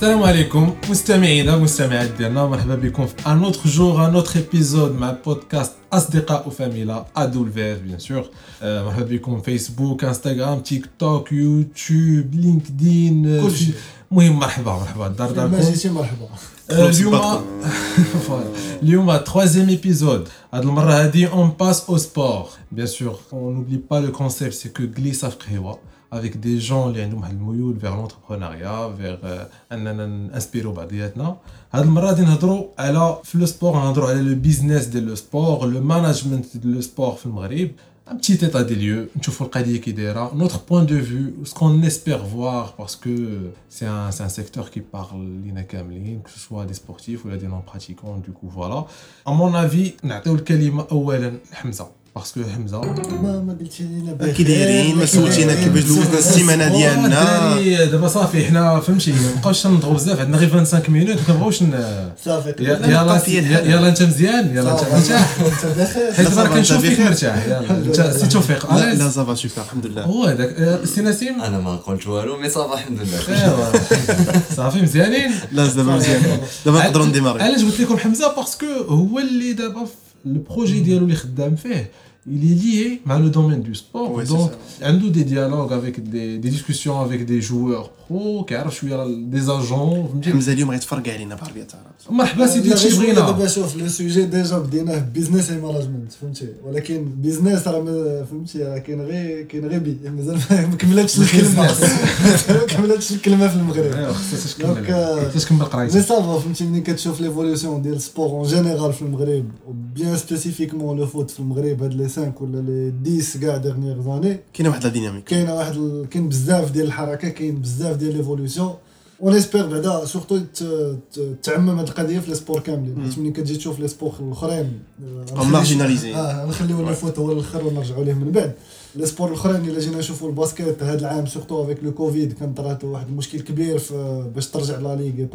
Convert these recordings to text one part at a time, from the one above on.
السلام عليكم مستمعينا مستمعات ديالنا مرحبا بكم في ان اوتر جور ان اوتر ايبيزود مع بودكاست اصدقاء وفاميلا ادول فير بيان سور مرحبا بكم فيسبوك انستغرام تيك توك يوتيوب لينكدين كلشي. المهم مرحبا مرحبا الدار ما داركم جيتي مرحبا آه، اليوم فوالا. اليوم troisième épisode هاد المره هادي اون باس au sport bien sûr on n'oublie pas le concept c'est que glissa في قهوه avec des gens اللي عندهم واحد الميول vers l'entrepreneuriat vers euh, اننا نانسبيرو بعضياتنا هاد المره غادي نهضروا على في لو سبور نهضروا على لو بيزنس ديال لو سبور لو ماناجمنت ديال لو سبور في المغرب un petit état des lieux, نشوفوا القضية كي دايرة, notre point de vue, ce qu'on espère voir parce que c'est un, c'est un secteur qui parle لينا كاملين, que ce soit des sportifs ou des non pratiquants, du coup voilà. À mon avis, نعطيو الكلمة أولا لحمزة parce Que حمزة ما ما قلتي لينا كي دايرين ما سولتينا كيفاش دوزنا السيمانة ديالنا. دابا صافي حنا فهمتي ما نبقاوش نضغطوا بزاف عندنا غير 25 minutes ما كنبغيوش ن- صافي. يلا. يلا انت مزيان يلا انت مرتاح. حيت ça va، كنشوف فيك. مرتاح يلا انت سي توفيق. لا؟ ça va super الحمد لله. هو هذاك آه، سي نسيم؟ أنا ما قلت والو mais ça va الحمد لله. صافي مزيانين؟ لا دابا مزيان. دابا نقدروا نديماري علاش قلت لكم حمزة؟ parce que هو اللي دابا البروجي ديالو اللي خدام فيه. il est lié مع le domaine du sport Ouais, c'est donc ça. عنده des dialogues avec des, des discussions avec des joueurs pro كيعرف شويه des agents فهمتي حمزه اليوم غيتفرق علينا بعربيه العرب مرحبا سيدي لا، هادشي غير شوية بغينا دابا شوف لو سوجي ديجا بديناه بيزنس اي مانجمنت فهمتي ولكن بيزنس راه ما- فهمتي راه كاين غير كاين غير بي مازال ما- ما كملاتش الكلمه ما كملاتش الكلمه في المغرب ايوا خصك دونك، تكمل آه، خصك تكمل مي قرايتك سافا فهمتي ملي كتشوف ليفوليسيون ديال السبور اون جينيرال في المغرب بيان سبيسيفيكمون لو فوت في المغرب هاد لي 5 ولا les 10 كاع dernières années. كاينة واحد la dynamique. كاينة واحد ال- كاين بزاف ديال الحركة كاين بزاف ديال l'évolution on espère بعدا surtout ت- ت- تعمم هاد القضية في les sports كاملين. حيت ملي كتجي تشوف les sports الاخرين marginalisés آه نخليو le foot هو الأخر ونرجعوا ليه من بعد. les sports الأخرين إلا جينا نشوفوا ال basket هاد العام surtout avec le Covid كان طرات واحد المشكل كبير في باش ترجع la ligue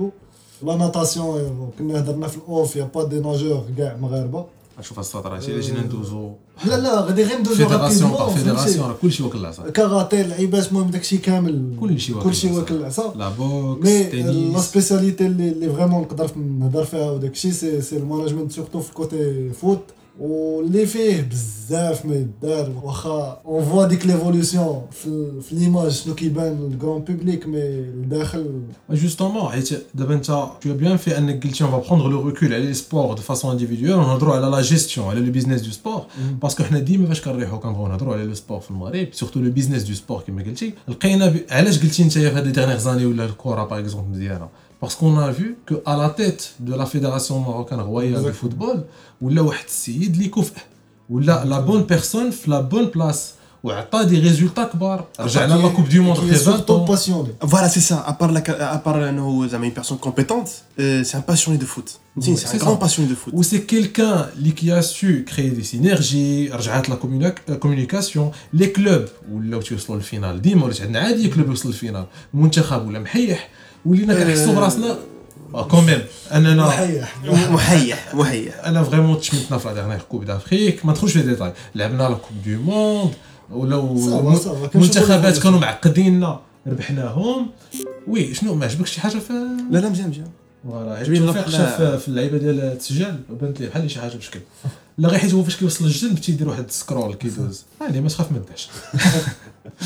la natation كنا هضرنا في ال off il y a pas des nageurs كاع مغاربة. شوف السطر هادشي الا جينا ندوزو. لا لا غادي غير ندوزو fédération par fédération؟ راه كلشي واكل العصا. كاراتي لعيبات المهم داكشي كامل كلشي واكل كلشي. واكل العصا. la boxe mais la spécialité اللي اللي vraiment نقدر نهضر فيها وداكشي c'est c'est ال management surtout في côté foot. واللي فيه بزاف ما يدار واخا اون فوا ديك ليفوليسيون في, في ليماج شنو كيبان للكرون بوبليك مي الداخل جوستومون حيت دابا انت تو بيان في انك قلتي اون فا بروندر لو ريكول على لي سبور دو فاسون انديفيدويل ونهضروا على لا جيستيون على لو بيزنس دو سبور باسكو حنا ديما فاش كنريحو كنبغيو نهضروا على لو سبور في المغرب سورتو لو بيزنس دو سبور كما قلتي لقينا ب... علاش قلتي انت في هاد لي ديرنيغ زاني ولا الكره باغ اكزومبل مزيانه parce qu'on a vu qu'à la tête de la Fédération marocaine royale de football, où là, où là, la bonne personne, la bonne place, où a des résultats kbar. J'ai la Coupe du Monde, c'est 20 ans. passionné. Voilà, c'est ça. À part, la, à part euh, une personne compétente, euh, c'est un passionné de foot. C'est un grand passionné de foot. Ou c'est quelqu'un qui a su créer des synergies, la, communi la communication, les clubs, où là, tu es le final. Dis-moi, j'ai des clubs au final. Munchakhabou, la mhiyah. ولينا كنحسوا براسنا كوميم. أننا محيح. محيح محيح. أنا فريمون تشمتنا في لا ديرنيغ كوب دافريك ما ندخلش في ديتاي. لعبنا لا كوب دو موند كنشوفوا المنتخبات. كانوا معقديننا ربحناهم. وي شنو ما عجبكش شي حاجة في لا لا مزيان مزيان. فوالا. عجبني في اللعيبة ديال التسجيل وبانت لي بحال شي حاجة بشكل لا غير حيت هو فاش كيوصل للجنب تيدير واحد السكرول كيدوز عادي ما تخاف ما داش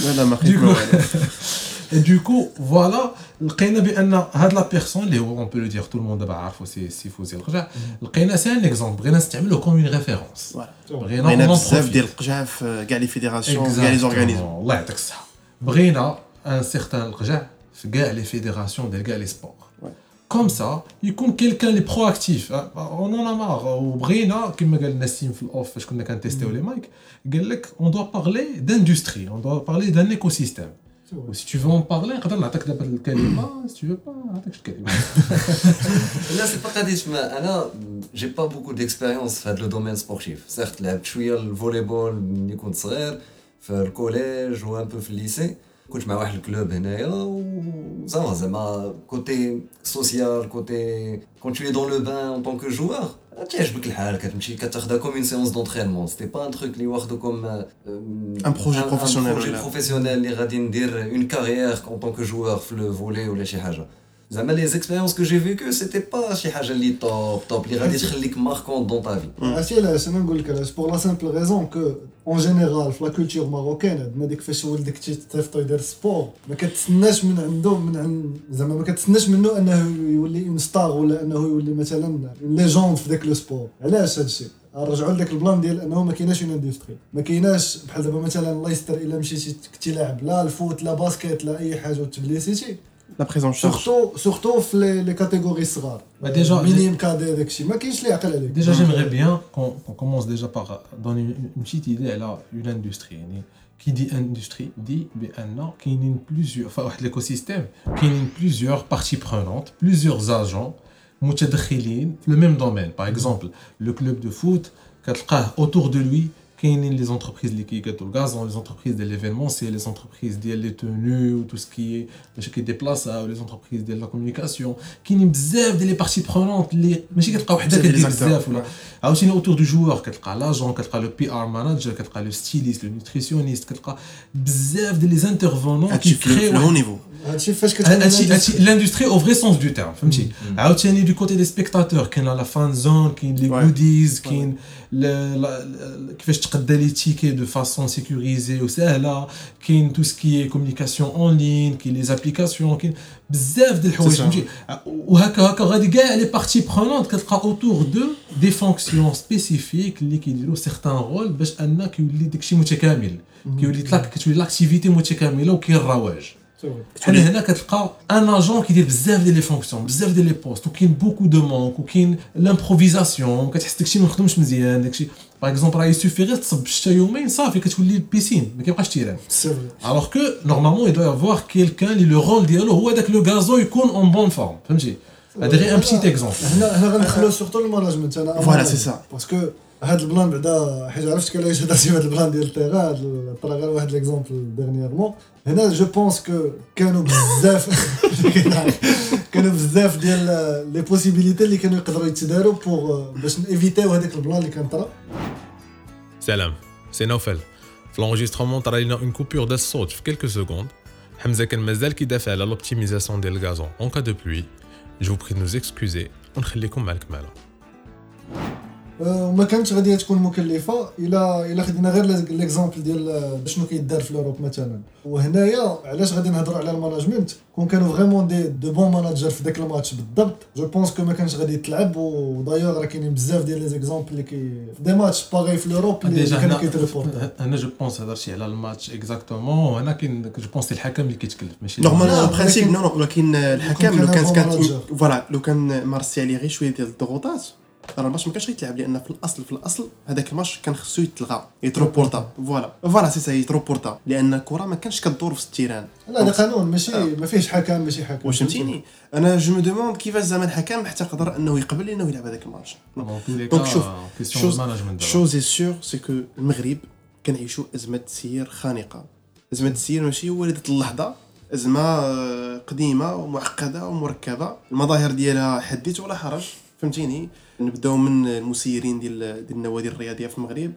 لا لا ما خيت Et du coup, voilà, la personne, on peut le dire, tout le monde a si faut c'est un exemple, comme une référence. Voilà. On en profite. les fédérations, les organismes. Brina, un certain les fédérations, les sports comme ça, il compte quelqu'un les proactif. Hein. On en a marre. Au Brina, comme dit Nassim off, je connais qu'un testé les mics, on doit parler d'industrie, on doit parler d'un écosystème. اون اون مار وبغينا كما قال نسيم في الاوف فاش كنا كنتيستيو لي مايك قال لك اون دوا بارلي d'aindustrie اون دوا بارلي دان ايكو سيستيم و سي تو فو ان بارلي نقدر نعطيك دابا الكلمه سي تو با ما نعطيكش الكلمه لا سي با قضيه ما انا جي با بوكو ديكسبيريونس في هذا لو دومين سبورتيف سيرت لعبت شويه الفوليبول ملي كنت صغير في الكوليج و ان بو في الليسي كنت مع واحد الكلوب هنايا و زعما زعما كوتي سوسيال كوتي كون tu es dans le bain en tant que joueur تعجبك الحال كتمشي كتاخدها كوم اون سيونس دونترينمون سيتي با ان تروك اللي واخدو كوم Un projet professionnel, بروجي ولا. بروفيسيونيل اللي غادي ندير اون كارير en tant que joueur في لو فولي ولا شي حاجه زعما les expériences que j'ai vécues c'était pas شي حاجة اللي top top اللي غادي تخليك marquante dans ta vie عرفتي علاش أنا نقول لك علاش pour la simple raison que en général في la culture marocaine عندنا ديك فاش ولدك تيصيفطو يدير sport ما كتسناش من عنده من عند زعما ما كتسناش منه انه يولي une star ولا انه يولي مثلا légende في ذاك le sport علاش هادشي نرجعوا لذاك ال plan ديال انه ما كايناش une industrie ما كايناش بحال دابا مثلا الله يستر الا مشيتي كنتي لاعب لا ال foot لا basket لا اي حاجة وتبليسيتي لا بريزون شارج سورتو سورتو في لي- لي كاتيجوري الصغار Bah, déjà, مينيم كادي داكشي ما كاينش اللي يعقل عليك Déjà, j'aimerais bien qu'on qu'on commence déjà par donner une, une petite idée à une industrie. يعني Qui dit industrie dit بأن كاينين plusieurs enfin واحد l'écosystème كاينين plusieurs parties prenantes, plusieurs agents متدخلين في le même domaine. Par exemple, le club de foot كتلقاه autour de lui كاينين les entreprises اللي كيقادوا الغازون les entreprises de l'événementiel les entreprises ديال les tenues ou tout ce qui est باش كيديبلاسا ou les entreprises ديال la communication كاينين بزاف ديال les parties prenantes اللي ماشي كتلقى وحده بزاف ديال كدير les acteurs. بزاف ولا عاوتاني اوتور دو جوور كتلقى لاجون كتلقى لو بي ار مانجر كتلقى لو ستيليست لو نوتريسيونيست كتلقى بزاف ديال لي زانترفونون هادشي في كيكريو الهو نيفو هادشي فاش كتكون هادشي هادشي لاندستري او فري سونس دو تيرم فهمتي عاوتاني دو كوتي دي سبيكتاتور كاين لا فان زون كاين لي Ouais. غوديز كاين ل- ل- كيفاش تقدا لي تيكي دو فاسون سيكوريزي وسهله كاين تو سكي كومونيكاسيون اون لين كاين لي زابليكاسيون كاين بزاف ديال الحوايج C'est ça. فهمتي وهكا هكا غادي كاع لي بارتي برونونت كتلقى اوتور دو دي فونكسيون سبيسيفيك اللي كيديروا سيغتان رول باش ان كيولي داكشي متكامل كيولي تلاك كتولي لاكتيفيتي متكامله وكاين الرواج بحال هنا كتلقى ان اجون كيدير بزاف ديال لي فونكسيون بزاف ديال لي بوست وكاين بوكو دو مونك وكاين لامبروفيزاسيون كتحس داكشي ما خدمش مزيان داكشي باغ اكزومبل راه يسوفي غير تصب الشتا يومين صافي كتولي البيسين ما كيبقاش تيران سي فري الوغ كو نورمالمون يدو يافوار كيلكان اللي لو رول ديالو هو داك لو غازو يكون اون بون فورم فهمتي هذا غير ان بتيت اكزومبل هنا هنا غندخلو سورتو الماناجمنت انا Voilà, c'est ça. باسكو هاد البلان بعدا حيت عرفت علاش هضرتي بهاد البلان ديال التيغا هاد طرا غير واحد ليكزومبل ديرنييرمون هنا جو بونس كو كانوا بزاف كانوا بزاف ديال لي بوسيبيليتي اللي كانوا يقدروا يتداروا بوغ باش نيفيتيو هذاك البلان اللي كان طرا Salam, c'est Naufel. في l'enregistrement طرا لنا اون كوبور ديال الصوت في quelques secondes. حمزة كان مازال كيدافع على l'optimisation ديال الغازون en cas de pluie. Je vous prie de nous excuser ونخليكم مع الكمالة. وما كانتش غادي تكون مكلفة. الا إلا خدينا غير l'exemple ديال آه، شنو كيدار في ال Europe مثلا. وهنايا علاش غادي نهضروا على ال management؟ كون كانوا vraiment des de bons managers في ذاك الماتش بالضبط. je pense que ما كانش غادي تلعب ودايوغ راه كاينين بزاف ديال les exemples اللي كي في des matchs pareil في ال Europe اللي كانوا هنا كيتريبورت هنا je pense هضرتي على الماتش exactement وهنا كاين je pense الحكم اللي كيتكلف ماشي normalement لا، en principe ولكن- نو نو ولكن الحكم لو كانت. voilà لو كان مارسي عليه غير شوية ديال الضغوطات راه الماتش ما كانش غيتلعب لأن في الأصل في الأصل هذاك الماتش كان خصو يتلغى يتروبورتا. voilà. voilà c'est ça يتروبورتا. لأن الكره ما كانش كدور في ال terrain. لا هذا قانون ماشي ما فيهش حكم ماشي حكم. واش فهمتيني؟ أنا je me demande كيفاش زعما الحكم حتى قدر أنه يقبل أنه يلعب هذاك الماتش. donc شوف chose, chose sûre c'est que المغرب كنعيشوا أزمة سير خانقة. أزمة السير ماشي ولدت اللحظة. أزمة آه، قديمة ومعقدة ومركبة. المظاهر ديالها حديث ولا حرج. فهمتيني؟ نبداو من المسيرين ديال ديال النوادي الرياضية في المغرب.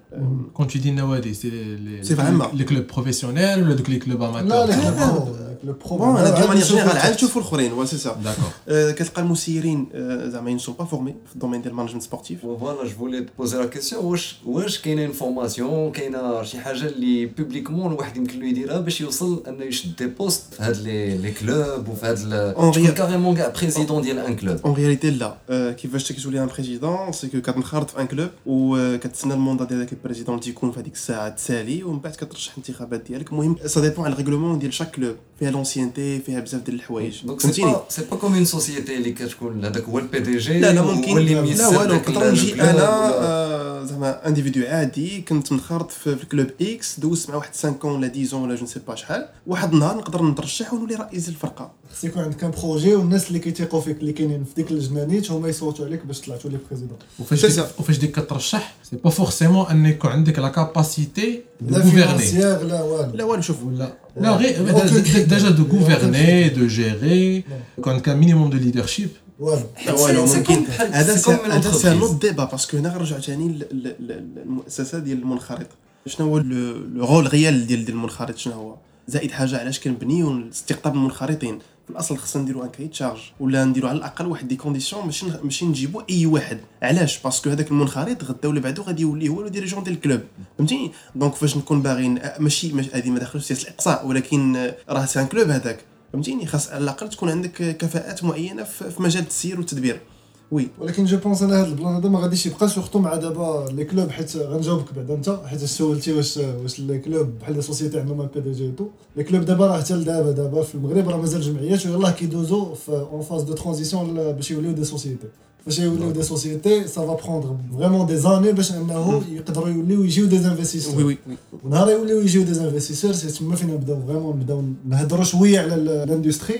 quand tu dis النوادي c'est les عامة. les clubs professionnels ولا donc les clubs لا amateurs لا le pro bon أنا de manière générale عاد نشوفوا الاخرين وا سي سا d'accord كتلقى المسيرين زعما ين سون با فورمي في الدومين ديال المانجمنت سبورتيف فوالا جو فولي بوزي لا كيسيون واش واش كاينة information كاينة شي حاجة اللي publiquement الواحد يمكن له يديرها باش يوصل انه يشد des postes في هاد les les clubs وفي هاد تكون carrément كاع président ديال un club en réalité لا كيفاش كتولي ان بريزيدون سي كو كتنخرط في ان كلوب وكتسنى الموندا ديال داك البريزيدون تيكون في هذيك الساعه تسالي ومن بعد كترشح الانتخابات ديالك المهم سا ديبون على الريغلومون ديال شاك كلوب فيها لونسيانتي فيها بزاف ديال الحوايج. donc c'est فهمتيني؟ با سي با كوم اون سوسيتي اللي كتكون هذاك هو ال PDG لا لا ممكن. لا والو نقدر نجي أنا آه، زعما individu عادي. كنت منخرط في ال club X دوزت مع واحد 5 ولا 10 ولا جو نسي با شحال. واحد النهار نقدر نترشح ونولي رئيس الفرقة. خص يكون عندك un projet والناس اللي كيتيقوا فيك اللي كاينين في ديك الجنانيت هما يصوتوا عليك باش طلعتوا les présidents وفاش ديك. وفاش ديك كترشح c'est pas forcément ان يكون عندك la capacité la financière لا والو لا والو شوف ولا لا غير يكون عندك minimum de leadership والو لا والو c'est ممكن comme بحال- هذا هذا سي. نوت ديبا باسكو هنا غنرجع ثاني للمؤسسه ديال المنخرط شنو هو le le rôle réel ديال ديال المنخرط شنو هو زائد حاجة علاش كنبنيو استقطاب المنخرطين في الأصل خصنا نديرو un cahier des charges ولا نديرو على الأقل واحد des conditions ماشي ماشي نجيبو أي واحد. علاش؟ parce que هذاك المنخرط غدا ولا بعدو غادي يولي هو dirigeant ديال ال club فهمتيني donc فاش نكون باغي ماشي ماشي- هذه ما داخلش سياسة الإقصاء ولكن آه، راه c'est un club هذاك. فهمتيني؟ خاص على الأقل تكون عندك كفاءات معينة في مجال التسيير والتدبير. oui ولكن je pense أنا هذا ال plan هذا ما غاديش يبقى surtout مع دابا les clubs حيت غنجاوبك بعدا أنت حيت سولتي واش واش les clubs بحال les sociétés عندهم PDG tout. les clubs دابا راه حتى لدابا دابا في المغرب راه مازال جمعيات ويلاه كيدوزو في une phase de transition باش يوليو des sociétés فاش يوليو des sociétés ça va prendre vraiment des années باش أنه يقدروا يوليو يجيو des investisseurs oui oui oui ونهار يوليو يجيو des investisseurs c'est تما فين نبداو vraiment نبداو نهضروا شوية على ال- ال industrie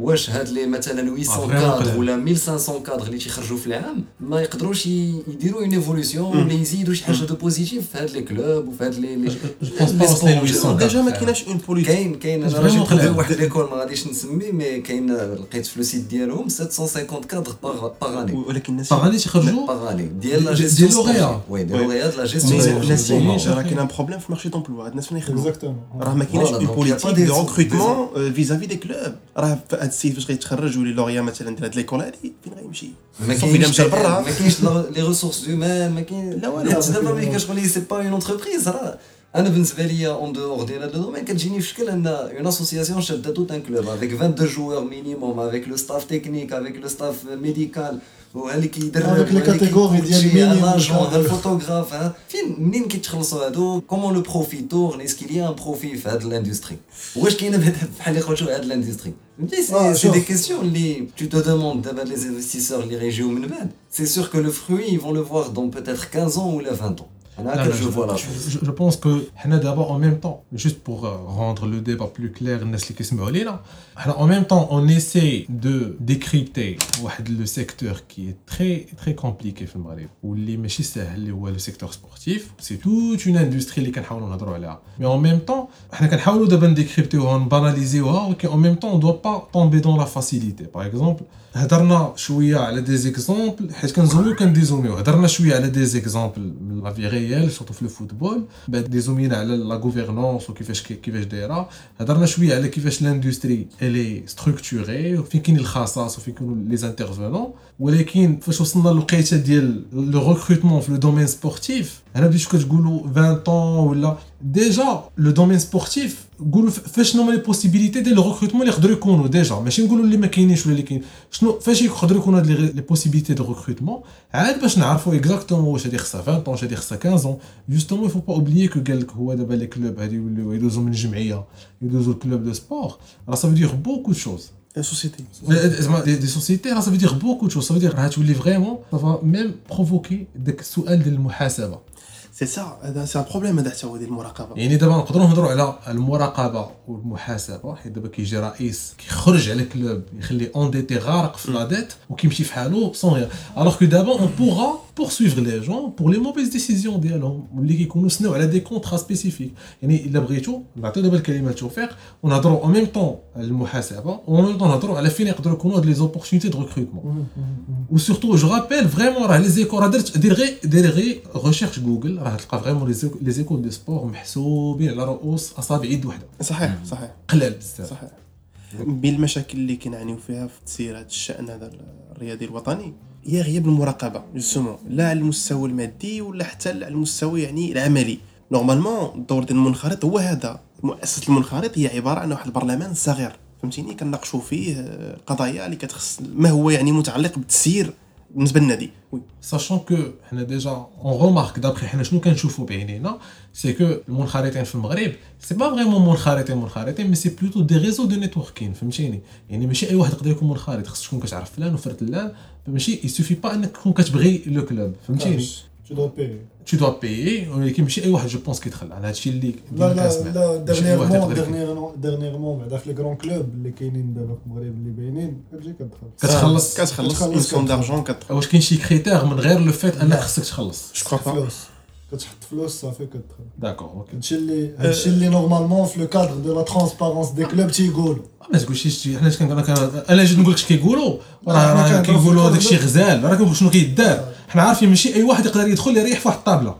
واش هاد لي مثلا 800 فريمون كادر قلال. ولا 1500 كادر اللي تيخرجوا في العام ما يقدروش ي- يديروا اون ايفولوسيون ولا يزيدوا شي حاجه دو بوزيتيف في هاد لي كلوب وفي هاد لي لي جو بونس با وصلين لي 800 ديجا ما كادر. كايناش اون بوليتيك كاين كاين انا فريمون راجل قلال. خدام واحد ليكول ما غاديش نسمي مي كاين لقيت في لو سيت ديالهم 750 كادر باغ باغ اني ولكن الناس باغ اني تيخرجوا باغ اني ديال لا دي- جيستيون دي لوغيا. وي دي وي. لوغيا دو لا جيستيون مي سبورتيف. الناس سبورتيف. اللي راه كاين ان بروبليم في المارشي دومبلوا الناس فين يخدموا اكزاكتومون راه ما كايناش Voilà, اون donc y a بوليتيك pas دو des- ريكروتمون فيزافي دي كلوب راه هاد السيد فاش غيتخرج ويولي lauréat مثلا ديال هاد l'école هادي فين غيمشي ما كاينش مشى لبرا ما كاينش les ressources humaines ما كاين لا والو. دابا ملي كتقول لي c'est pas une entreprise راه انا بالنسبه لي اون دور ديال هذا الدومين كتجيني في شكل ان اون اسوسياسيون شاده توت ان كلوب افيك 22 جوور مينيموم افيك لو ستاف تكنيك افيك لو ستاف ميديكال وها اللي كيدرب Avec les catégories ديال المينيموم minimum اجون كادر. الفوتوغراف ها فين منين كيتخلصوا هادو كومون لو بروفي تورن اسكي لي ان بروفي في هاد الاندستري واش كاينه بعدا بحال اللي قلتو هاد الاندستري فهمتي آه، سي سي دي شوف. question اللي tu te demandes دابا les investisseurs اللي غيجيو من بعد c'est sûr que le fruit ils vont le voir dans peut-être 15 ans ou 20 ans Je pense que d'abord en même temps, juste pour euh, rendre le débat plus clair, en même temps, on essaie de décrypter le secteur qui est très très compliqué au Maroc, ou le secteur sportif, c'est toute une industrie qui Mais en même temps, on décrypter, on banaliser, oh, en même temps, on ne doit pas tomber dans la facilité. Par exemple, هضرنا شوية على des exemples حيت كنزوميو كنديزوميو. هضرنا شوية على des exemples من la vie réelle surtout في ال football بعد ديزومينا على la gouvernance وكيفاش كيفاش دايرة. هضرنا شوية على كيفاش l'industrie elle est structurée وفين كاين الخصاص وفين كاينوا les intervenants ولكن فاش وصلنا للوقيتة ديال le recrutement في le domaine sportif هنا بديتو كتقولوا 20 tonnes ولا ديجا لو دومين سبورتيف قولوا ف- فاش هما لي بوسيبيليتي ديال لو ريكروتمون اللي يقدروا يكونوا ديجا ماشي نقولوا اللي ما كاينينش ولا اللي كاين شنو فاش يقدروا يكونوا هاد لي بوسيبيليتي دو ريكروتمون عاد باش نعرفوا اكزاكتومون واش هادي خصها 20 طون واش هادي خصها 15 جوستومون يفو با اوبليي كو قال لك هو دابا لي كلوب هادي يوليو يدوزوا من الجمعيه يدوزوا الكلوب دو سبور راه سا فو دير بوكو دو شوز سوسيتي زعما دي دي سوسيتي راه سافو دير بوكو دو شوز سافو دير راه تولي فريمون سافا ميم بروفوكي داك السؤال ديال المحاسبه سي سا هذا سي بروبليم هذا حتى هو ديال المراقبة. يعني دابا نقدروا نهضروا على المراقبة والمحاسبة. حيت دابا كيجي رئيس كيخرج على كلوب يخلي أنديتي غارق في لاديت وكيمشي في حاله سون غير الوغ كو دابا اون بوغا poursuivre لي جون بور لي موفيز ديسيزيون ديالهم واللي كيكونوا سناو على دي كونترا سبيسيفيك يعني الا بغيتو نعطيو دابا الكلمه توفيق ونهضروا اون ميم طون على المحاسبه وان ميم طون نهضروا على فين يقدروا يكونوا هاد لي زوبورتونيتي دو ريكروتمون وسورتو جو رابيل فريمون راه لي زيكول راه درت دير غير دير غير ريشيرش جوجل راه تلقى فريمون لي زيكول دو سبور محسوبين على رؤوس اصابع يد وحده صحيح صحيح قلال بزاف صحيح بين المشاكل اللي كنعانيو فيها في تسيير هذا الشان هذا الرياضي الوطني هي غياب المراقبة justement. لا على المستوى المادي ولا حتى على المستوى يعني العملي. normalement الدور ديال المنخرط هو هذا. مؤسسه المنخرط هي عبارة عن واحد البرلمان صغير. فهمتيني؟ كنناقشوا فيه آه، قضايا اللي كتخص ما هو يعني متعلق بالتسيير. بالنسبة للنادي oui sachant que حنا déjà on remarque d'après حنا شنو كنشوفوا بعينينا c'est que المنخرطين في المغرب c'est pas vraiment منخرطين منخرطين mais c'est plutôt des réseaux de networking فهمتيني؟ يعني ماشي أي واحد يقدر يكون منخرط خصك تكون كتعرف فلان وفرتلان ماشي يسوفي pas إنك تكون كتبغي le club فهمتيني؟ Tu dois payer. Tu dois payer ولكن ماشي اي واحد je pense كيدخل على هادشي اللي لا لا. لا dernièrement. dernièrement dernièrement بعدا في les grands clubs اللي كاينين دابا في المغرب اللي باينين كتجي كتدخل كتخلص كتخلص كتخلص une somme كتخلص. d'argent كتدخل واش كاين شي critère من غير le fait انك. خصك تخلص je crois pas فلوس كتحط فلوس صافي كتدخل d'accord OK هادشي اللي هادشي اللي normalement في le cadre de la transparence des clubs تيقولوا ما تقولش حنا كنقول لك أنا جيت نقول لك اش كيقولوا راه كيقولوا في هذاك الشيء الكادر. غزال راه كنقول شنو كيدار حنا عارفين ماشي أي واحد يقدر يدخل يريح في واحد الطابلة.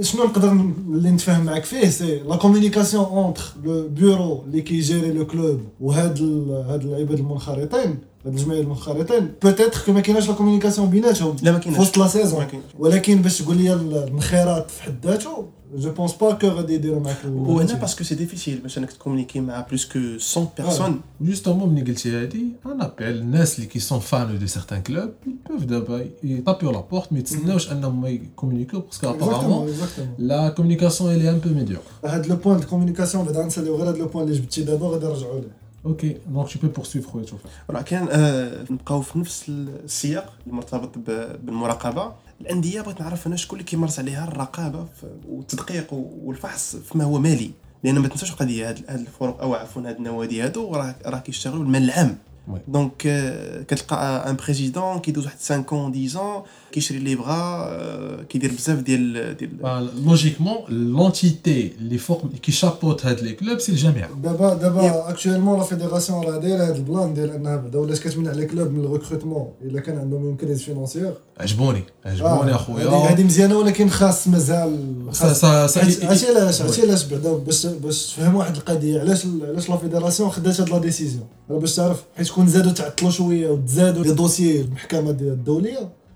شنو نقدر اللي نتفاهم معاك فيه؟ c'est la communication entre le bureau اللي كيجيري le club وهاد ال- هاد العباد المنخرطين هاد الجماعه المنخرطين peut-être que ما كايناش la communication بيناتهم لا ما كايناش. في وسط la saison. ولكن باش تقول لي الانخراط في حد ذاته جو بونس با كو غادي يديروا معاك ال- وهنا باسكو سي ديفيسيل باش انك تكومونيكي مع بلوس كو 100 بيرسون جوستومون ملي قلتي هادي انا ابيل الناس اللي كي سون فان دو سيغتان كلوب بوف دابا يطابيو لا بورت ما يتسناوش انهم ما يكومونيكيو باسكو ابارامون اكزاكتومون لا كومونيكاسيون اللي ان بو ميديور هاد لو بوان دو كومونيكاسيون بعدا نساليو غير هاد لو بوان اللي جبتي دابا غادي نرجعوا ليه اوكي دونك تو بو بورسويف خويا توفيق راه كان آه، نبقاو في نفس السياق المرتبط ب- بالمراقبه الأندية بغيت نعرف أنا شكون اللي كيمارس عليها الرقابة والتدقيق والفحص فيما هو مالي. لأن ما تنساش القضية هاد الفرق أو عفوا هاد النوادي هادو راه راه كيشتغلوا بالمال العام. donc آه، كتلقى un président كيدوز واحد 5 اون 10 ans. كيشري لي بغا آه، كيدير بزاف ديال ديال logiquement l'entité اللي فوق كي chapeaute هاد les clubs c'est الجامعة دابا دابا actuellement la fédération راه دايره هاد ال plan ديال انها بعدا ولات كتمنع les clubs من ال recrutement الا كان عندهم une crise financière عجبوني عجبوني اخويا هذه هذه مزيانه ولكن خاص مازال عرفتي علاش عرفتي علاش بعدا باش باش تفهم واحد القضية علاش علاش la fédération خدات هاد la décision باش تعرف حيت كون زادوا تعطلوا شوية وتزادوا les dossiers المحكمه الدوليه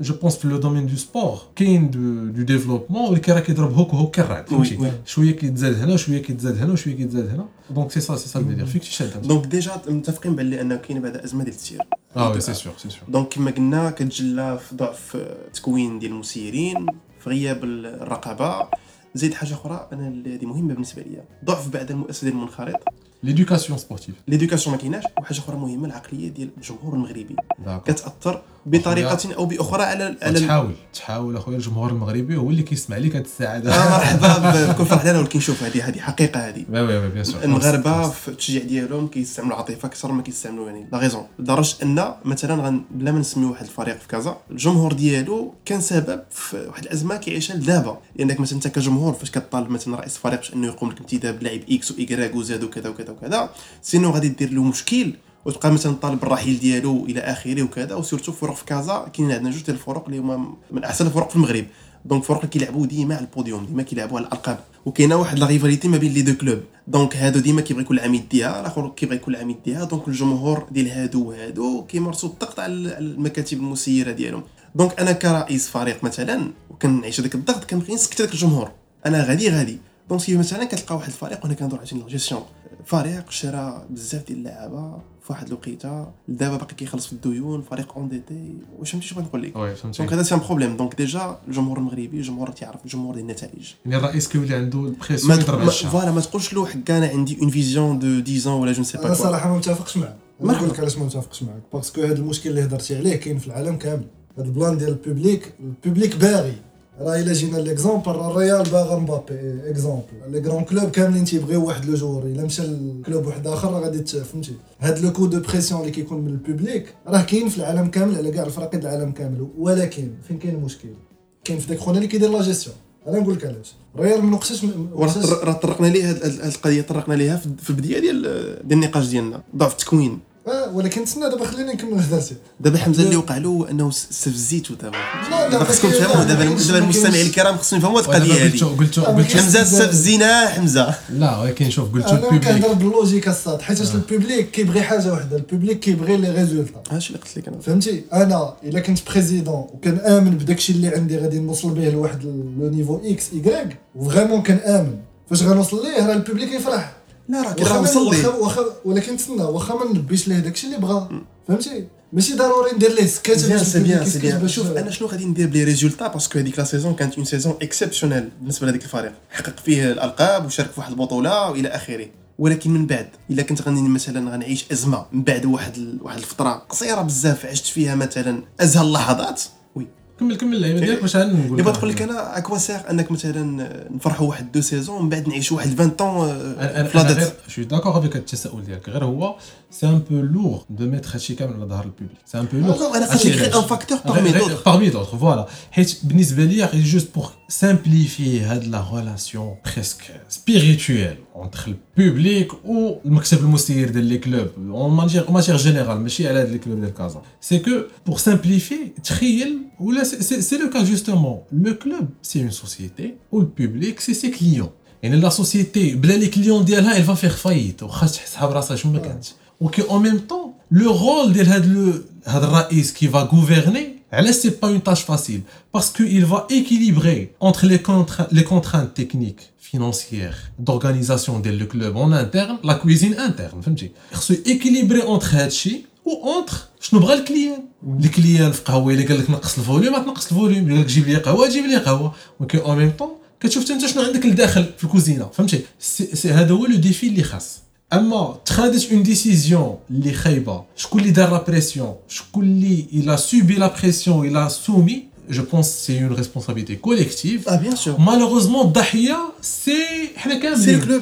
جو بونس في لو دومين دو سبور كاين دو ديفلوبمون اللي كي راه كيضرب هوك وهوك كالرعد فهمتي وي. شوية كيتزاد هنا وشويه كيتزاد هنا وشويه كيتزاد هنا دونك سي سا سي سا الفيدير فيك تشاد دونك ديجا متفقين بان انه كاين بعدا ازمه ديال التسيير آه وي سي سور سي سور دونك كما قلنا كتجلى في ضعف التكوين ديال المسيرين في غياب الرقابه زيد حاجة أخرى أنا اللي هذه مهمه بالنسبة لي ضعف بعد المؤسسه ديال المنخرط ليدوكاسيون سبورتيف ليدوكاسيون ما كايناش وحاجه أخرى مهمة العقلية ديال الجمهور المغربي. كتأثر بطريقة أو بأخرى على على تحاول تحاول أخويا الجمهور المغربي هو اللي كيسمع لك هاد الساعة آه، مرحبا بكل فرح لنا ولكن شوف هذه هذه حقيقة هذه. oui bien sûr المغاربه في التشجيع ديالهم كيستعملوا العاطفة أكثر ما كيستعملوا يعني la raison لدرجة أن مثلا بلا ما نسميو واحد الفريق في كازا الجمهور ديالو كان سبب في واحد الأزمة كيعيشها لدابا. لانك مثلا أنت كجمهور فاش كطالب مثلا رئيس باش أنه يقوم لك بانتداب لاعب إكس وايكغيك وزاد وكذا وكذا وكذا. sinon غادي دير له مشكل وتبقى مثلا طالب الرحيل ديالو إلى آخره وكذا و surtout فرق في كازا. كاين عندنا جوج ديال الفرق اللي هما من أحسن الفرق في المغرب. donc فرق اللي كيلعبوا ديما على البوديوم ديما كيلعبوا على الألقاب. وكاينة واحد la rivalité ما بين les deux clubs. donc هادو ديما كيبغي يكون العام يديها الآخر كيبغي يكون العام يديها donc الجمهور ديال هادو وهادو كيمارسوا الضغط على المكاتب المسيرة ديالهم. donc أنا كرئيس فريق مثلا وكنعيش هذاك الضغط كنبغي نسكت هذاك الجمهور. أنا غادي غادي. donc c'est مثلا كتلقى واحد الفريق وأنا كنهضر على جيستيون. فريق شرا بزاف ديال اللعابة في واحد الوقيتة. دابا باقي كيخلص في الديون فريق endetté واش فهمتي شنو بغيت نقول لك؟ oui فهمتي. donc هذا c'est un problème. donc déjà الجمهور المغربي الجمهور تيعرف الجمهور ديال النتائج. يعني الرئيس كيولي عنده ال pression يضرب على الشعب. voilà ما تقولش له حق أنا عندي une vision de 10 ans ولا je sais أنا با صراحة ما متفقش معك أنا. نقول لك علاش ما متفقش معك parce que هذا المشكل اللي هضرتي عليه كاين في العالم كامل. هذا ال plan ديال ال public ال public باغي. راه إلا جينا l'exemple الريال باغا مبابي exemple les grands clubs كاملين تيبغيو واحد le joueur إلا مشى ل club واحد آخر راه غادي فهمتي؟ هاد le coup de pression اللي كيكون من ال public راه كاين في العالم كامل على كاع الفرق ديال العالم كامل. ولكن فين كاين المشكل؟ كاين في داك خونا اللي كيدير لا جيستيون أنا نقول لك علاش. الريال وقتاش- طر- راه طرقنا ليه هاد القضية طرقنا ليها في البداية ديال النقاش ديالنا. ضعف التكوين آه ولكن تسنى دابا خليني نكمل هضرتي دابا حمزة اللي وقع له هو انه استفزيتو دابا لا، دابا لا، خصكم لا، تفهموا لا، دابا دابا المستمعين الكرام خصهم يفهموا هاد ودابا القضية هذه. قلتو آه، قلتو حمزة استفزينا حمزة. لا ولكن شوف قلتو أنا كنهضر ال public بال logique الصاد حيت ال public كيبغي حاجة وحدة ال public كيبغي les résultats. هادشي اللي قلت لك أنا؟ فهمتي؟ أنا إلا كنت président وكنامن بداكشي اللي عندي غادي نوصل به لواحد le niveau x y و vraiment كنامن فاش غنوصل ليه راه ال public يفرح. لا راه واخا واخا ولكن تسنى واخا ما نلبيش ليه داكشي اللي بغا فهمتي؟ ماشي ضروري ندير ليه سكات c'est bien c'est bien c'est شوف أنا شنو غادي ندير ب les résultats؟ parce que هذيك la saison كانت une saison exceptionnelle بالنسبة لهذيك الفريق. حقق فيه الألقاب وشارك في واحد البطولة وإلى آخره. ولكن من بعد إلا كنت غني مثلا غنعيش أزمة من بعد واحد واحد الفترة قصيرة بزاف عشت فيها مثلا أزهى اللحظات كمل كمل اللعيبه ديالك باش نقول؟ اللي بغيت نقول لك أنا اكوا سيغ أنك مثلا نفرحوا واحد دو سيزون من بعد نعيشوا واحد 20 طون أنا أنا في لا أنا غير دات جو داكور افيك التساؤل ديالك. غير هو سي ان بو لور دو ميتر هادشي كامل على ظهر البوبليك سي ان بو Non, أنا خاطر غير ان فاكتور بارمي دوطر parmi d'autres. voilà. حيت بالنسبة ليا غير جوست بور simplifier هاد لا ريلاسيون بريسك سبيريتويل entre البوبليك والمكتب المسير ديال لي كلوب اون ماتير ماتير جينيرال ماشي على هاد لي كلوب ديال كازا سي كو بور سامبليفي تخيل ولا سي لو كا جوستومون لو كلوب سي اون سوسيتي والبوبليك سي سي كليون يعني لا سوسيتي بلا لي كليون ديالها il va faire faillite وخا تحسها براسها شنو ما كانتش وكي اون ميم طون لو رول ديال هاد لو هاد الرئيس كي va gouverner علاش سي با اون تاش فاسيل باسكو il va équilibrer entre les contraintes les contraintes techniques financières d'organisation ديال لو كلوب en interne la cuisine interne فهمتي خصو équilibrer entre هادشي و اونتر شنو بغى الكليان الكليان في قهوه الا قال لك نقص الفوليوم تنقص الفوليوم قال لك جيب لي قهوه جيب لي قهوه ولكن اون ميم طون كتشوف انت شنو عندك لداخل في الكوزينه فهمتي سي سي هذا هو لو ديفي اللي خاص اما تخادت اون ديسيزيون اللي خايبه شكون اللي دار لا بريسيون شكون اللي الى سوبي لا بريسيون الى سومي جو بونس سي اون ريسبونسابيلتي كوليكتيف اه بيان سور مالوغوزمون الضحيه سي حنا كاملين سي الكلوب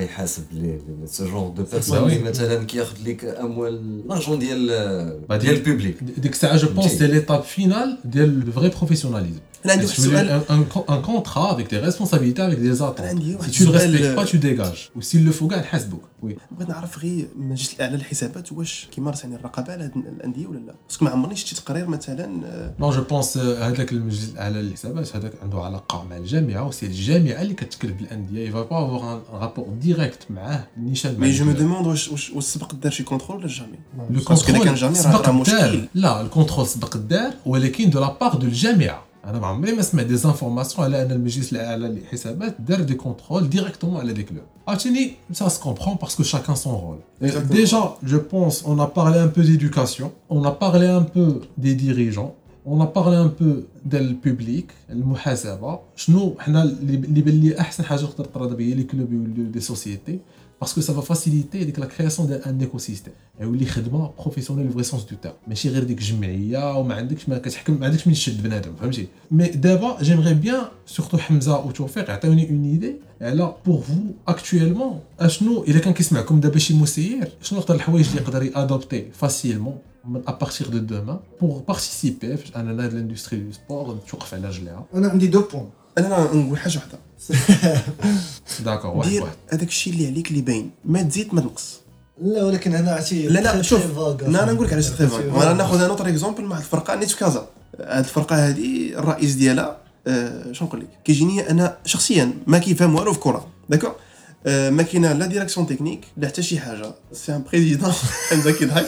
يحاسب لي سو جونغ دو بيرسون مثلا كياخذ لك أموال لارجون ديال ديال البوبليك ديك الساعة جو بونس. سي ليتاب فينال ديال فري بروفيسيوناليزم انا عندي واحد Si tu veux السؤال un, un, co- un contrat avec des responsabilités, avec des attentes. عندي Si واحد tu ne le السؤال respectes pas, tu dégages. Ou s'il le faut, قاعد نحاسبوك. Oui. بغيت نعرف غير من المجلس الاعلى للحسابات واش كيمارس يعني الرقابه على هاد الانديه ولا لا باسكو ما عمرني شفت تقرير مثلا آه، Non, je pense euh, هذاك المجلس الاعلى للحسابات هذاك عنده علاقه مع الجامعه وسي الجامعه اللي كتكلف بالانديه il va pas avoir un rapport direct معاه نيشان مع مي جو مو الكلاب. دوموند واش واش واش سبق دار شي كونترول ولا جامي لو باسكو إلا كان كونترول جامي راه- سبق راه الدار مشكل. لا الكونترول سبق الدار ولكن دو لا بار دو الجامعه انا ما عمري ما سمعت دي زانفورماسيون على ان المجلس الاعلى للحسابات دار دي كونترول ديريكتومون على دي كلوب عرفتيني ça se comprend parce que chacun son rôle Et Exactement. déjà je pense on a parlé un peu d'éducation on a parlé un peu des dirigeants on a parlé un peu del public المحاسبه شنو حنا اللي اللي بان لي احسن حاجه تقدر تطرد بها لي كلوب يوليو دي سوسيتي باسكو سا فا فاسيليتي ديك لا كرياسيون ديال ان ايكو سيستيم يولي خدمه بروفيسيونيل فري سونس دو تيرم ماشي غير ديك جمعيه وما عندكش ما كتحكم ما عندكش من تشد بنادم فهمتي مي دابا جيمغي بيان سورتو حمزه وتوفيق عطيوني اون ايدي على بور فو اكtuellement اشنو الا كان كيسمعكم دابا شي مسير شنو اكثر الحوايج اللي يقدر يادوبتي فاسيلمون من ابارتيغ دو دوما بور بارتيسيبي فاش اننا هاد الاندستري دو سبور توقف على رجليها انا عندي دو بوان أنا نقول حاجة واحدة داكور واحد دير واحد. هذاك الشيء اللي عليك اللي باين. ما تزيد ما تنقص. لا ولكن هنا عرفتي لا لا شوف. لا أنا نقول لك علاش تري vague. أنا ناخذ أنا autre exemple مع الفرقة نيت في كازا. هاد الفرقة هذه الرئيس ديالها آه شنو نقول لك؟ كيجيني أنا شخصيا ما كيفهم والو في كرة d'accord؟ آه ما كاينة la direction technique لا حتى شي حاجة. c'est un président حمزه كيضحك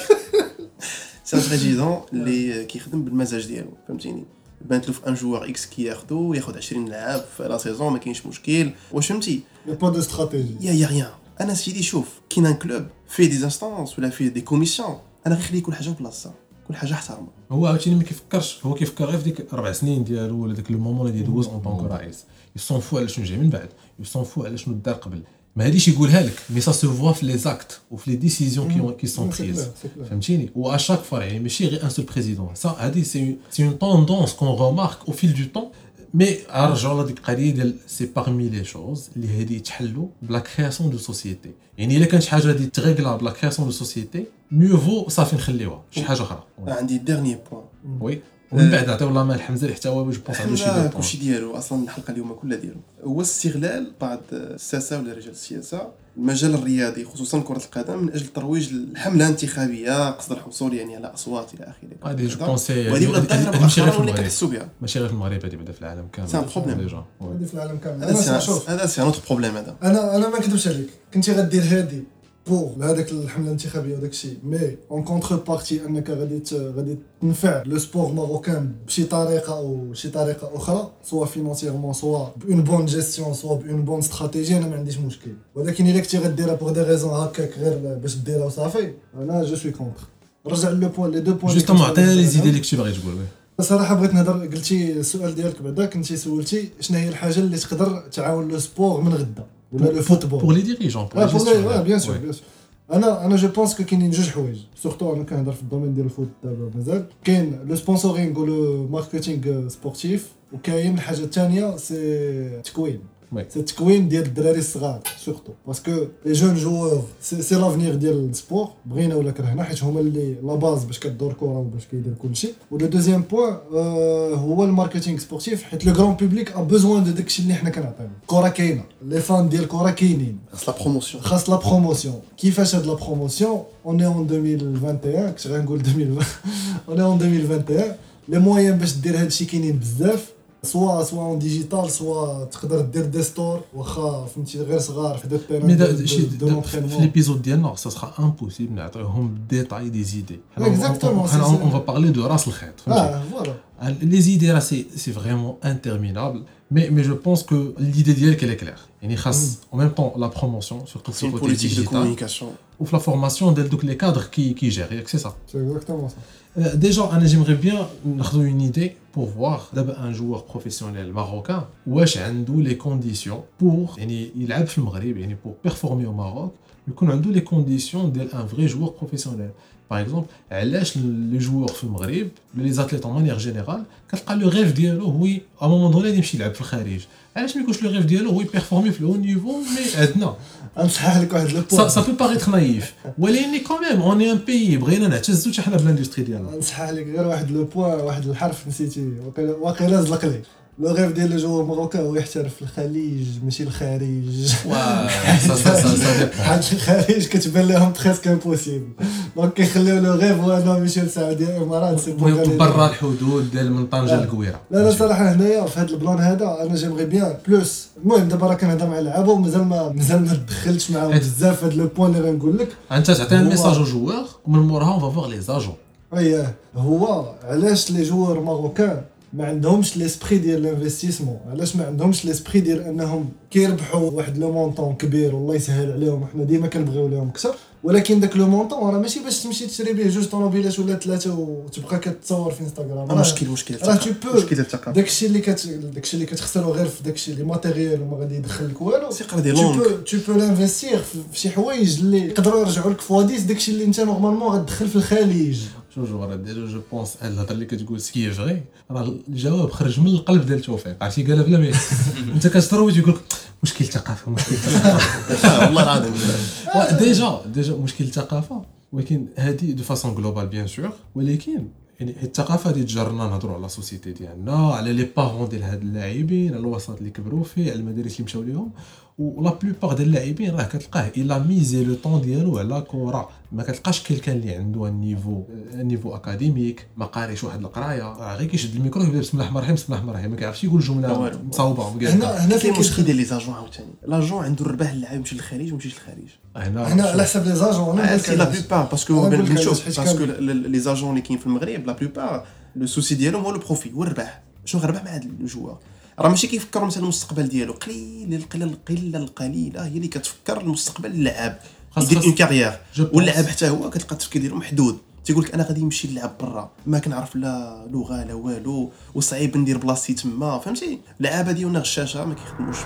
c'est un président اللي كيخدم بالمزاج ديالو فهمتيني؟ بانت له في un joueur x كياخذو ياخذ 20 لاعب في la saison ما كاينش مشكل. واش فهمتي؟ Point de stratégie. يا يا ريان أنا سيدي شوف كاين un club فيه des instances ولا فيه des commissions أنا غير خلي كل حاجة بلاصتها كل حاجة احترمها هو عاوتاني ما كيفكرش هو كيفكر غير في ديك أربع سنين ديالو ولا داك le moment اللي يدوز en tant que رئيس. il s'en fout على شنو جاي من بعد il s'en fout على شنو دار قبل. ما هاديش يقولها لك مي سا سو فوا في لي زاكت وفي لي ديسيزيون كي سون C'est بريز clair, c'est clair. فهمتيني و اشاك فوا يعني ماشي غير ان سول بريزيدون سا هادي سي سي اون توندونس كون رومارك او فيل دو طون مي نرجعوا لديك القضيه ديال سي باغمي لي شوز اللي هادي يتحلوا بلا كرياسيون دو سوسيتي يعني الا كانت شي حاجه غادي تغيكلا بلا كرياسيون دو سوسيتي ميو فو صافي نخليوها شي حاجه اخرى عندي ديرني بوان وي ومن بعد نعطيو الله مال حمزة حتى هو je pense عنده شي كلشي ديالو أصلا الحلقة اليوم كلها ديالو. هو استغلال بعض الساسة ولا رجال السياسة المجال الرياضي خصوصا كرة القدم من أجل ترويج الحملة الانتخابية قصد الحصول يعني على أصوات إلى آخره. هذه je كذا. pense وهذه ولات ظاهره هذه ماشي غير في المغرب. كنحسوا بها. ماشي غير في المغرب هذه بعدا في العالم كامل. c'est un problème. هذه في العالم كامل. هذا c'est شوف. هذا c'est un autre problème هذا. أنا أنا ما نكذبش عليك. كنتي غدير هادي. pour لهذاك الحمله الانتخابيه وداك الشيء mais en contrepartie انك غادي غادي تنفع le sport marocain بشي طريقه أو شي طريقه أخرى soit financièrement soit bonne bonne gestion soit bonne bonne stratégie أنا ما عنديش مشكل ولكن الا كنتي غديرها pour des raisons هكاك غير باش ديرها وصافي أنا je suis contre رجع le point les deux points justement عطينا les idées اللي كنتي باغي تقول oui. صراحة بغيت نهضر قلتي السؤال ديالك بعدا كنتي سولتي شنو هي الحاجة اللي تقدر تعاون le sport من غدا ولا لو فوتبول بور لي ديريجون بور اه لي بور لي جيستيون اه بيان سور بيان سور انا انا جو بونس كو كاينين جوج حوايج سورتو انا كنهضر في الدومين ديال الفوت دابا مازال كاين لو سبونسورينغ ولو ماركتينغ سبورتيف وكاين الحاجه الثانيه سي تكوين وي. سي التكوين ديال الدراري الصغار سورتو باسكو لي جون جوور سي سي لافنيغ ديال السبور بغينا ولا كرهنا حيت هما اللي لا باز باش كدور كره وباش كيدير كلشي ولو دوزيام بوان هو الماركتينغ سبورتيف حيت لو غران بوبليك ا بوزوان دو داكشي اللي حنا كنعطيو الكره كاينه لي فان ديال الكره كاينين خاص لا بروموسيون خاص لا بروموسيون كيفاش هاد لا بروموسيون اون اي اون 2021 كنت غنقول 2020 اون اي اون 2021 لي مويان باش دير هادشي كاينين بزاف سوا سوا اون ديجيتال سوا تقدر دير دي ستور واخا فهمتي غير صغار في دي مي بيريود دا شي دو في لونترينمون ليبيزود ديالنا سا سخا امبوسيبل نعطيوهم ديتاي دي زيدي Exactement, c'est ça. اون فا بارلي دو راس الخيط فهمتي اه فوالا Les idées là, c'est c'est vraiment interminable. Mais, mais je pense que l'idée d'hier, qu'elle est claire. Et خاص en même temps la promotion, surtout سي sur le côté بوليتيك دو digital, كومونيكاسيون ou la formation de donc les cadres qui, qui gèrent, c'est ça. C'est exactement ça. Euh, déjà, j'aimerais bien une idée pour voir un joueur professionnel marocain, où a les conditions pour, il a le Maghreb, pour performer au Maroc, il a les conditions d'un vrai joueur professionnel. Par exemple علاش les joueurs في المغرب les athlètes en manière générale كتلقى le rêve ديالو هو à moment donné غادي يمشي يلعب في الخارج. علاش ما يكونش le rêve ديالو هو ي performer في ال haut niveau mais عندنا غنصحح لك واحد le point ça peut paraître naïf ولكن on est un pays بغينا نعتزو حتى حنا بال industrie ديالنا. نصحح لك غير واحد le point واحد الحرف نسيتي واقيلا زلق لي le rêve ديال le joueur marocain هو يحترف في الخليج ماشي الخارج. حيت الخارج كتبان لهم presque impossible donc كيخليو le rêve هو انهم يمشيو للسعوديه الامارات c'est. برا الحدود ديال من طنجة لا. للقويره لا لا صراحة هنايا في هذا ال plan هذا أنا j'aimerais bien plus المهم دابا راه كنهضر مع اللعابه ومازال ما مازال ما دخلتش معاهم حيت- بزاف في هذا le point اللي غنقول لك. أنت تعطي un message au joueur ومن موراها en faveur les agents اييه هو علاش les joueurs marocains ما عندهمش l'esprit ديال ال investissement علاش ما عندهمش l'esprit ديال انهم كيربحوا واحد le montant كبير والله يسهل عليهم. حنا ديما كنبغيو لهم أكثر. ولكن داك le montant راه ماشي باش تمشي تشري به جوج طوموبيلات ولا ثلاثة وتبقى كتصور في انستغرام راه- مشكل مشكل. راه. مشكل الثقافه داكشي اللي كت داكشي اللي كتخسرو غير في داكشي les matériels وما غادي يدخل لك والو. ثقة دي tu لونغ tu peux l'investir في شي حوايج اللي يقدروا يرجعوا لك في واديس داكشي اللي انت normalement غتدخل في الخليج. راه déjà je pense الهضره اللي كتقول ce qui est vrai راه الجواب خرج من القلب ديال توفيق عرفتي قالها بلا ما انت كتروج يقول لك مشكل ثقافة مشكل ثقافة. والله العظيم. déjà déjà مشكل الثقافه ولكن هذه de façon globale bien sûr ولكن يعني الثقافة هذه تجرنا نهضروا على ال société ديالنا على les parents ديال هاد اللاعبين على الوسط اللي كبروا فيه على المدارس اللي مشاو ليهم. و la plupart ديال اللاعبين راه كتلقاه il a misé le temps ديالو على كره ما كتلقاش quelqu'un اللي عنده un niveau un niveau académique ما قاريش واحد القرايه راه غير كيشد الميكرو يبدا بسم الله الرحمن الرحيم بسم الله الرحمن الرحيم ما كيعرفش يقول جمله. مصاوبه هنا هنا كاين مشكل ديال les agents عاوتاني l'agent عنده الربح اللاعب يمشي للخارج وما يمشيش للخارج هنا هنا على حسب لي زاجون سي لا بلوبار باسكو بنشوف باسكو les agents اللي كاين في المغرب la plupart le souci ديالهم هو le profit هو الربح شنو غيربح مع هاد ال joueur راه ماشي كيفكروا مثلا المستقبل ديالو قليل القله القله القليله هي اللي كتفكر المستقبل اللاعب يدير une carrière واللاعب حتى هو كتلقى التفكير ديالو محدود. تيقول لك أنا غادي نمشي نلعب برا. ما كنعرف لا لغة لا والو. وصعيب ندير بلاصتي تما. فهمتي؟ اللعابة ديالنا غشاشة ما كيخدموش.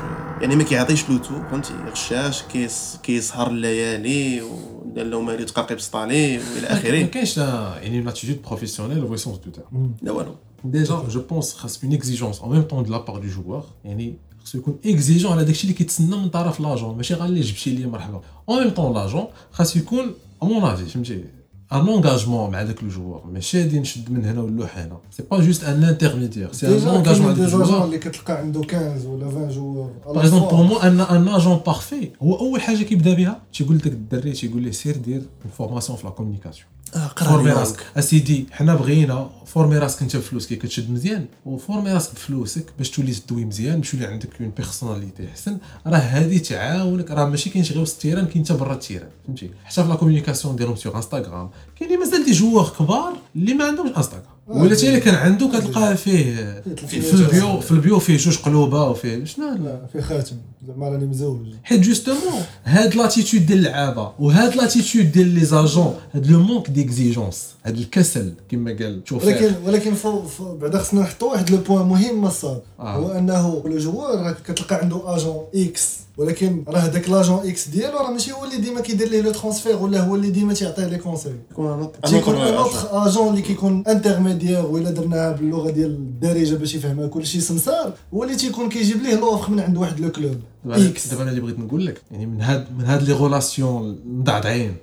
يعني ما كيعطيش le tout فهمتي؟ غشاش كيس كيسهر الليالي ولا مالي تقرقي بسطالي وإلى ما آخره. كاينش يعني vrai sens du terme. لا والو. Déjà, je pense خاص une exigence en même temps de la part du joueur يعني خاصو يكون exigeant على داكشي اللي كيتسنى من طرف لاجون ماشي غير اللي جبتي لي مرحبا en même temps لاجون خاص يكون à mon avis فهمتي ان انغاجمون مع داك الجوار ماشي غادي نشد من هنا ونلوح هنا سي با جوست ان انترميديير سي ان ديجا انغاجمون كاين مع دي داك زاجون الجوار اللي كتلقى عنده 15 ولا 20 جوار باغ اكزومبل بور مو ان ان اجون بارفي هو اول حاجه كيبدا بها تيقول لك الدري تيقول ليه سير دير فورماسيون في لا كومونيكاسيون اه فورمي قرا راسك. أسيدي حنا بغينا فورمي راسك أنت بفلوسك كي كتشد مزيان. وفورمي راسك بفلوسك باش تولي تدوي مزيان باش يولي عندك اون بيرسوناليتي احسن راه هادي تعاونك راه ماشي كاينش غير وسط ال terrain كاين حتى برا ال terrain فهمتي؟ حتى في la communication ديالهم sur انستغرام كاينين مازال des joueurs كبار اللي ما عندهمش انستغرام ولا حتى إلا كان عنده كتلقاه فيه في ال bio في ال bio فيه جوج قلوبة وفيه شنو لا في خاتم. زعما راني مزوج. حيت justement هاد l'attitude ديال اللعابة وهاد l'attitude ديال les agents هاد le manque d'exigence. هاد الكسل كما قال شوف ولكن ولكن فو فو بعدا خصنا نحطوا واحد le point مهم مصاب. آه. هو أنه le joueur راه كتلقى عنده agent X ولكن راه داك l'agent X ديالو راه ماشي هو اللي ديما كيدير ليه le transfert ولا هو اللي ديما تيعطيه les conseils يكون تيكون un autre agent اللي كيكون intermédiaire ولا درناها باللغة ديال الدارجة باش يفهمها كلشي سمسار هو اللي تيكون كيجيب ليه l'offre من عند واحد le club X دابا أنا اللي بغيت نقول لك يعني من هاد من هاد les relations مضعضعين.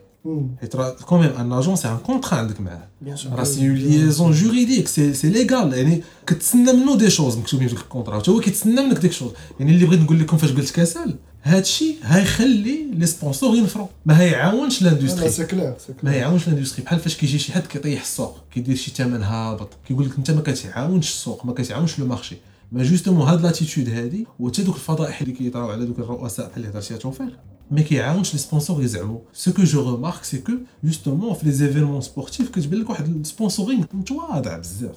حيت راه quand même un agent c'est un contrat عندك معاه راه c'est une liaison juridique c'est c'est légal يعني كتسنى منه des choses مكتوبين في ال contrat حتى هو كيتسنى منك des choses يعني اللي بغيت نقول لكم فاش قلت كسل هادشي هيخلي les sponsors ينفروا ما هيعاونش لا l'industrie ما كيعاونش l'industrie بحال فاش كيجي شي حد كيطيح السوق كيدير شي ثمن هابط كيقول لك انت ما كتعاونش السوق ما كتعاونش le marché mais justement هاد l'attitude هادي وحتى دوك الفضائح اللي كيطراو على دوك الرؤساء بحال اللي هضرتي توفيق ما كيعاونش les sponsors زعما ce que je remarque c'est que justement في les événements sportifs كتبان لك واحد ال sponsoring متواضع بزاف.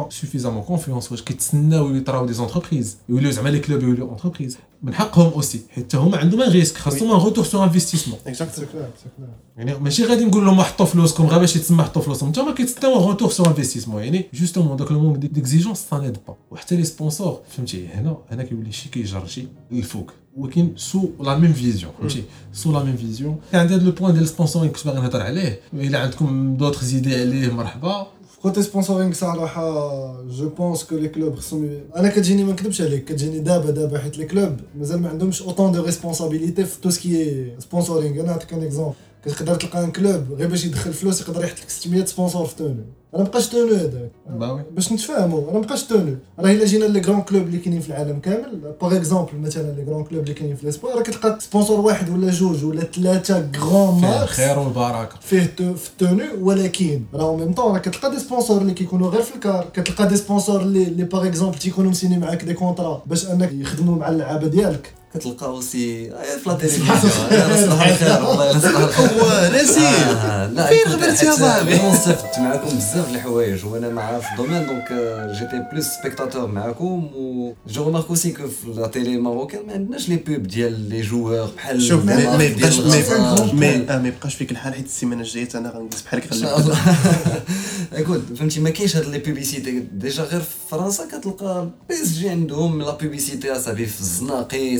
سوفيزامون كونفيونس واش كيتسناو يطراو دي زونتربريز يوليو زعما لي كلوب يوليو اونتربريز من حقهم اوسي حيت هما عندهم ان ريسك خاصهم ان روتور سور انفستيسمون اكزاكت سي كلير سي كلير يعني ماشي غادي نقول لهم حطوا فلوسكم غير باش يتسمى حطوا فلوسهم انت ما كيتسناو روتور سور انفستيسمون يعني جوستومون داك لو مونك ديكزيجونس سا نيد با وحتى لي سبونسور فهمتي هنا هنا كيولي شي كيجر شي الفوق ولكن سو لا ميم فيزيون فهمتي سو لا ميم فيزيون كان عندي هذا لو بوين ديال السبونسورينغ كنت باغي نهضر عليه الا عندكم دوطخ زيدي عليه مرحبا كوتي سبونسورينغ صراحه جو بونس كو لي كلوب خصهم ي- انا كتجيني ما نكذبش عليك كتجيني دابا دابا حيت لي كلوب مازال ما عندهمش اوتون دو ريسبونسابيلتي في تو سكي سبونسورينغ انا نعطيك ان اكزومبل كتقدر تلقى un club غير باش يدخل فلوس يقدر يحط لك 600 sponsors في tenue أنا مابقاش tenue هذاك. باش نتفاهموا أنا مابقاش tenue راه إلا جينا les grands clubs اللي كاينين في العالم كامل par exemple مثلا les grands clubs اللي كاينين في l'histoire راه كتلقى sponsor واحد ولا جوج ولا ثلاثة فيه max. الخير والبركة. فيه تو في ال tenue ولكن راه en même temps راه كتلقى des sponsors اللي كيكونوا غير في ال car. كتلقى des sponsors اللي اللي par exemple تيكونوا مسيني معاك des contrats باش أنك يخدموا مع اللعابة ديالك. كتلقى aussi في la télévision صباح الخير والله صباح الخير. آه، لا فين غبرتي يا صاحبي؟ استفدت معكم بزاف الحوايج وأنا مع في ال domaine donc آه، جيتي plus spectateur معكم et je remarque aussi que في la télé marocaine ما عندناش les pubs ديال les joueurs بحال شوف ما يبقاش ما. يبقاش آه، فيك الحال حيت السيمانة الجاية أنا غنجلس بحالك إن شاء غنلعب الله. écoute فهمتي ما كاينش هاد les publicités déjà غير في فرنسا كتلقى PSG عندهم la publicité اصاحبي في الزناقي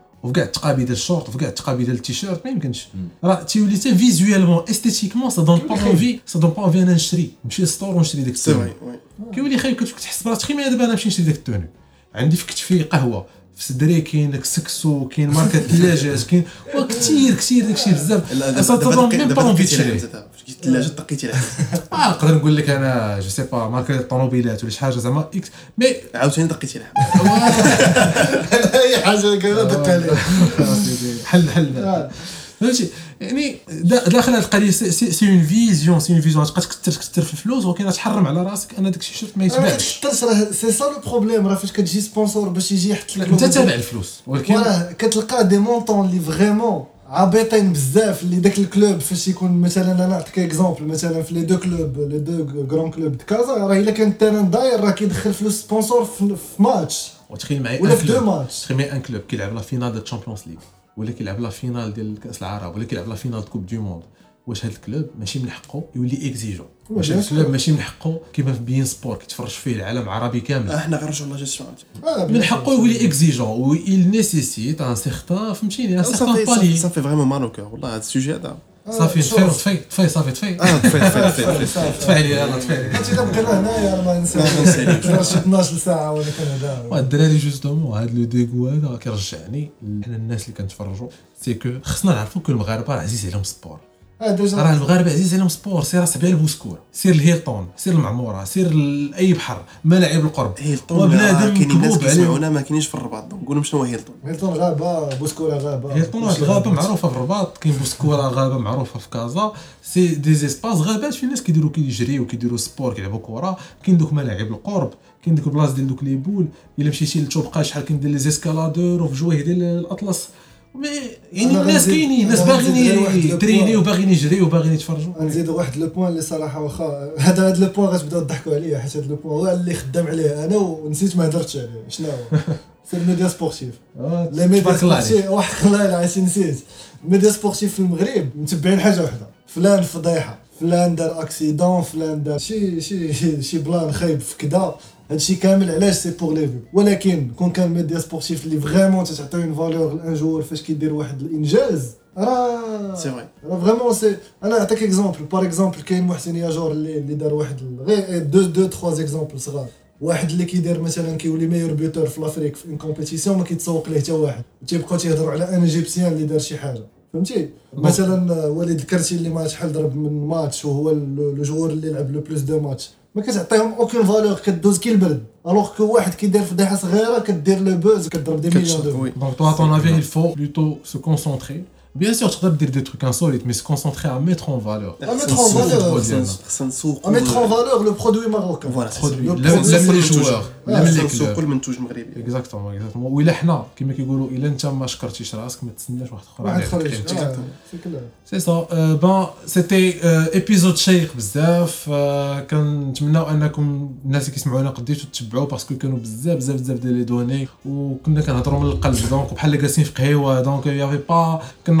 وفي كاع التقابي ديال الشورت وفي كاع التقابي ديال التيشيرت ما يمكنش. راه تيولي حتى visuellement esthétiquement ça donne pas envie ça donne pas envie أنا نشري نمشي لل store ونشري ديك oui. كيولي خايب كتفك تحس براسك خير دابا أنا نمشي نشري داك ال tenue عندي في كتفي قهوة في صدري كاين داك سكسو كاين ماركة ثلاجات كاين وكثير كثير بزاف. أصلا دابا تظن دابا même pas envie تشري جيت الثلاجه دقيتي الحمزه آه نقدر نقول لك أنا je sais pas ماركه الطوموبيلات ولا شي حاجة زعما X. mais عاوتاني دقيتي الحمزه أي حاجة كذا دق عليها. حل حل. آه. فهمتي؟ يعني دا- داخل هذه القضية c'est- c'est c'est une vision c'est une vision تبقى تكثر تكثر في الفلوس ولكن تحرم على راسك أن داك الشيء شرط ما ما يتباعش كتقدرش راه c'est ça le problème راه فاش كتجي sponsor باش يجي يحط لك أنت تابع الفلوس ولكن كتلقى des montants اللي vraiment هابطين بزاف اللي داك ال club فاش يكون مثلا أنا نعطيك exemple مثلا في les deux clubs les deux grands clubs de كازا راه إلا كان التيران داير راه كيدخل فلوس sponsor في ماتش وتخيل معايا ولا في deux matchs تخيل معايا un club كيلعب la finale ديال ال Champions League ولا كيلعب la finale ديال كأس العرب ولا كيلعب la finale Coupe du monde واش هاد ال club ماشي من حقه؟ يولي exigeant واش bien. ال club ماشي من حقه؟ كيما في beIN Sport كيتفرج فيه العالم العربي كامل. إحنا غنرجعوا لا جيستيون آه، من حقه يولي اكزيجون و il nécessite un certain فهمتيني un صافي certain صافي vraiment court والله هذا ال sujet هذا صافي. طفي طفي طفي صافي طفي آه فايت فايت صافي. طفي عليا يلا طفي عليا الا بقينا هنايا راه ما نساليش. نساليش شي 12 ساعه وأنا كنهضر الدراري justement هاد le ديغو هذا كيرجعني حنا الناس اللي كنتفرجوا c'est que خصنا نعرفوا que المغاربه عزيز عليهم ال sport راه المغاربه عزيز عليهم sport سير سبيع البوسكور سير الهيلتون سير المعمورة سير أي بحر ملاعب القرب. هيلتون وبنادم راه كاينين الناس كيسمعونا ما كاينينش في الرباط donc نقول لهم شنو هو هيلتون. هيلتون غابة بوسكوره غابة. هيلتون واحد الغابه معروفة في الرباط كاين بوسكوره غابة معروفة في كازا. c'est des espaces غابات فين الناس كيديروا كيجريو كيديروا sport كيلعبوا كره كاين دوك ملاعب القرب كاين دوك البلاص ديال دوك les boules. إلا مشيتي لتوبقا شحال كاين ديال les escaladeurs وفي جوية ديال الأطلس. يعني أنا الناس كاينين الناس باغيين point. وباغيين يجريو وباغيين يتفرجوا. غنزيد واحد le point اللي صراحة واخا هذا هذا le point غتبداو تضحكوا عليه حيت هذا le point هو اللي خدام عليه أنا ونسيت ما هضرتش عليه شنو هو؟ c'est ال média sportif. les médias الله sportifs وحق الله الا عرفتي نسيت. ال média sportif في المغرب متبعين حاجة واحدة فلان فضيحة فلان دار accident فلان دار شي شي شي, plan خايب في كدا. هادشي كامل علاش c'est pour les vues ولكن كون كان média sportif اللي vraiment تعطي une valeur ل un joueur فاش كيدير واحد الإنجاز. راه c'est vrai راه vraiment c'est أنا نعطيك exemple par exemple كاين محسن ياجور اللي اللي دار واحد غير deux deux trois exemples صغار. واحد اللي كيدير مثلا كيولي meilleur buteur في l'Afrique في une compétition ما كيتسوق ليه حتى واحد. تيبقاو تيهضروا على un Égyptien اللي دار شي حاجة. فهمتي؟ مثلا آه، وليد الكرتي اللي ما شحال ضرب من ماتش وهو le joueur اللي لعب لو بلوس دو ماتش ما كتعطيهم اوكين فالور كدوز كي البرد الوغ كو واحد كيدير فضيحه صغيره كدير لو بوز كضرب دي مليون كتشط دو وي Donc, toi, à ton avis, il faut plutôt se concentrer. Bien sûr, tu peux dire des trucs insolites, mais se concentrer à mettre en valeur. À mettre en valeur. à mettre en valeur le produit marocain. فوالا Produit. Le L'aime les le joueurs, Ah, l'aime les clubs. المغربي اكزاكتومون اكزاكتومون وإلا حنا كما كيقولوا الا انت ما شكرتيش راسك ما تسناش واحد اخر واحد عليك. سي سا بون سيتي ايبيزود شيق بزاف كنتمناو انكم الناس اللي كيسمعونا قديتو تتبعوا parce que كانوا بزاف بزاف بزاف ديال les données وكنا كنهضروا من القلب donc بحال اللي جالسين في قهيوه donc y avait pas كنقزوا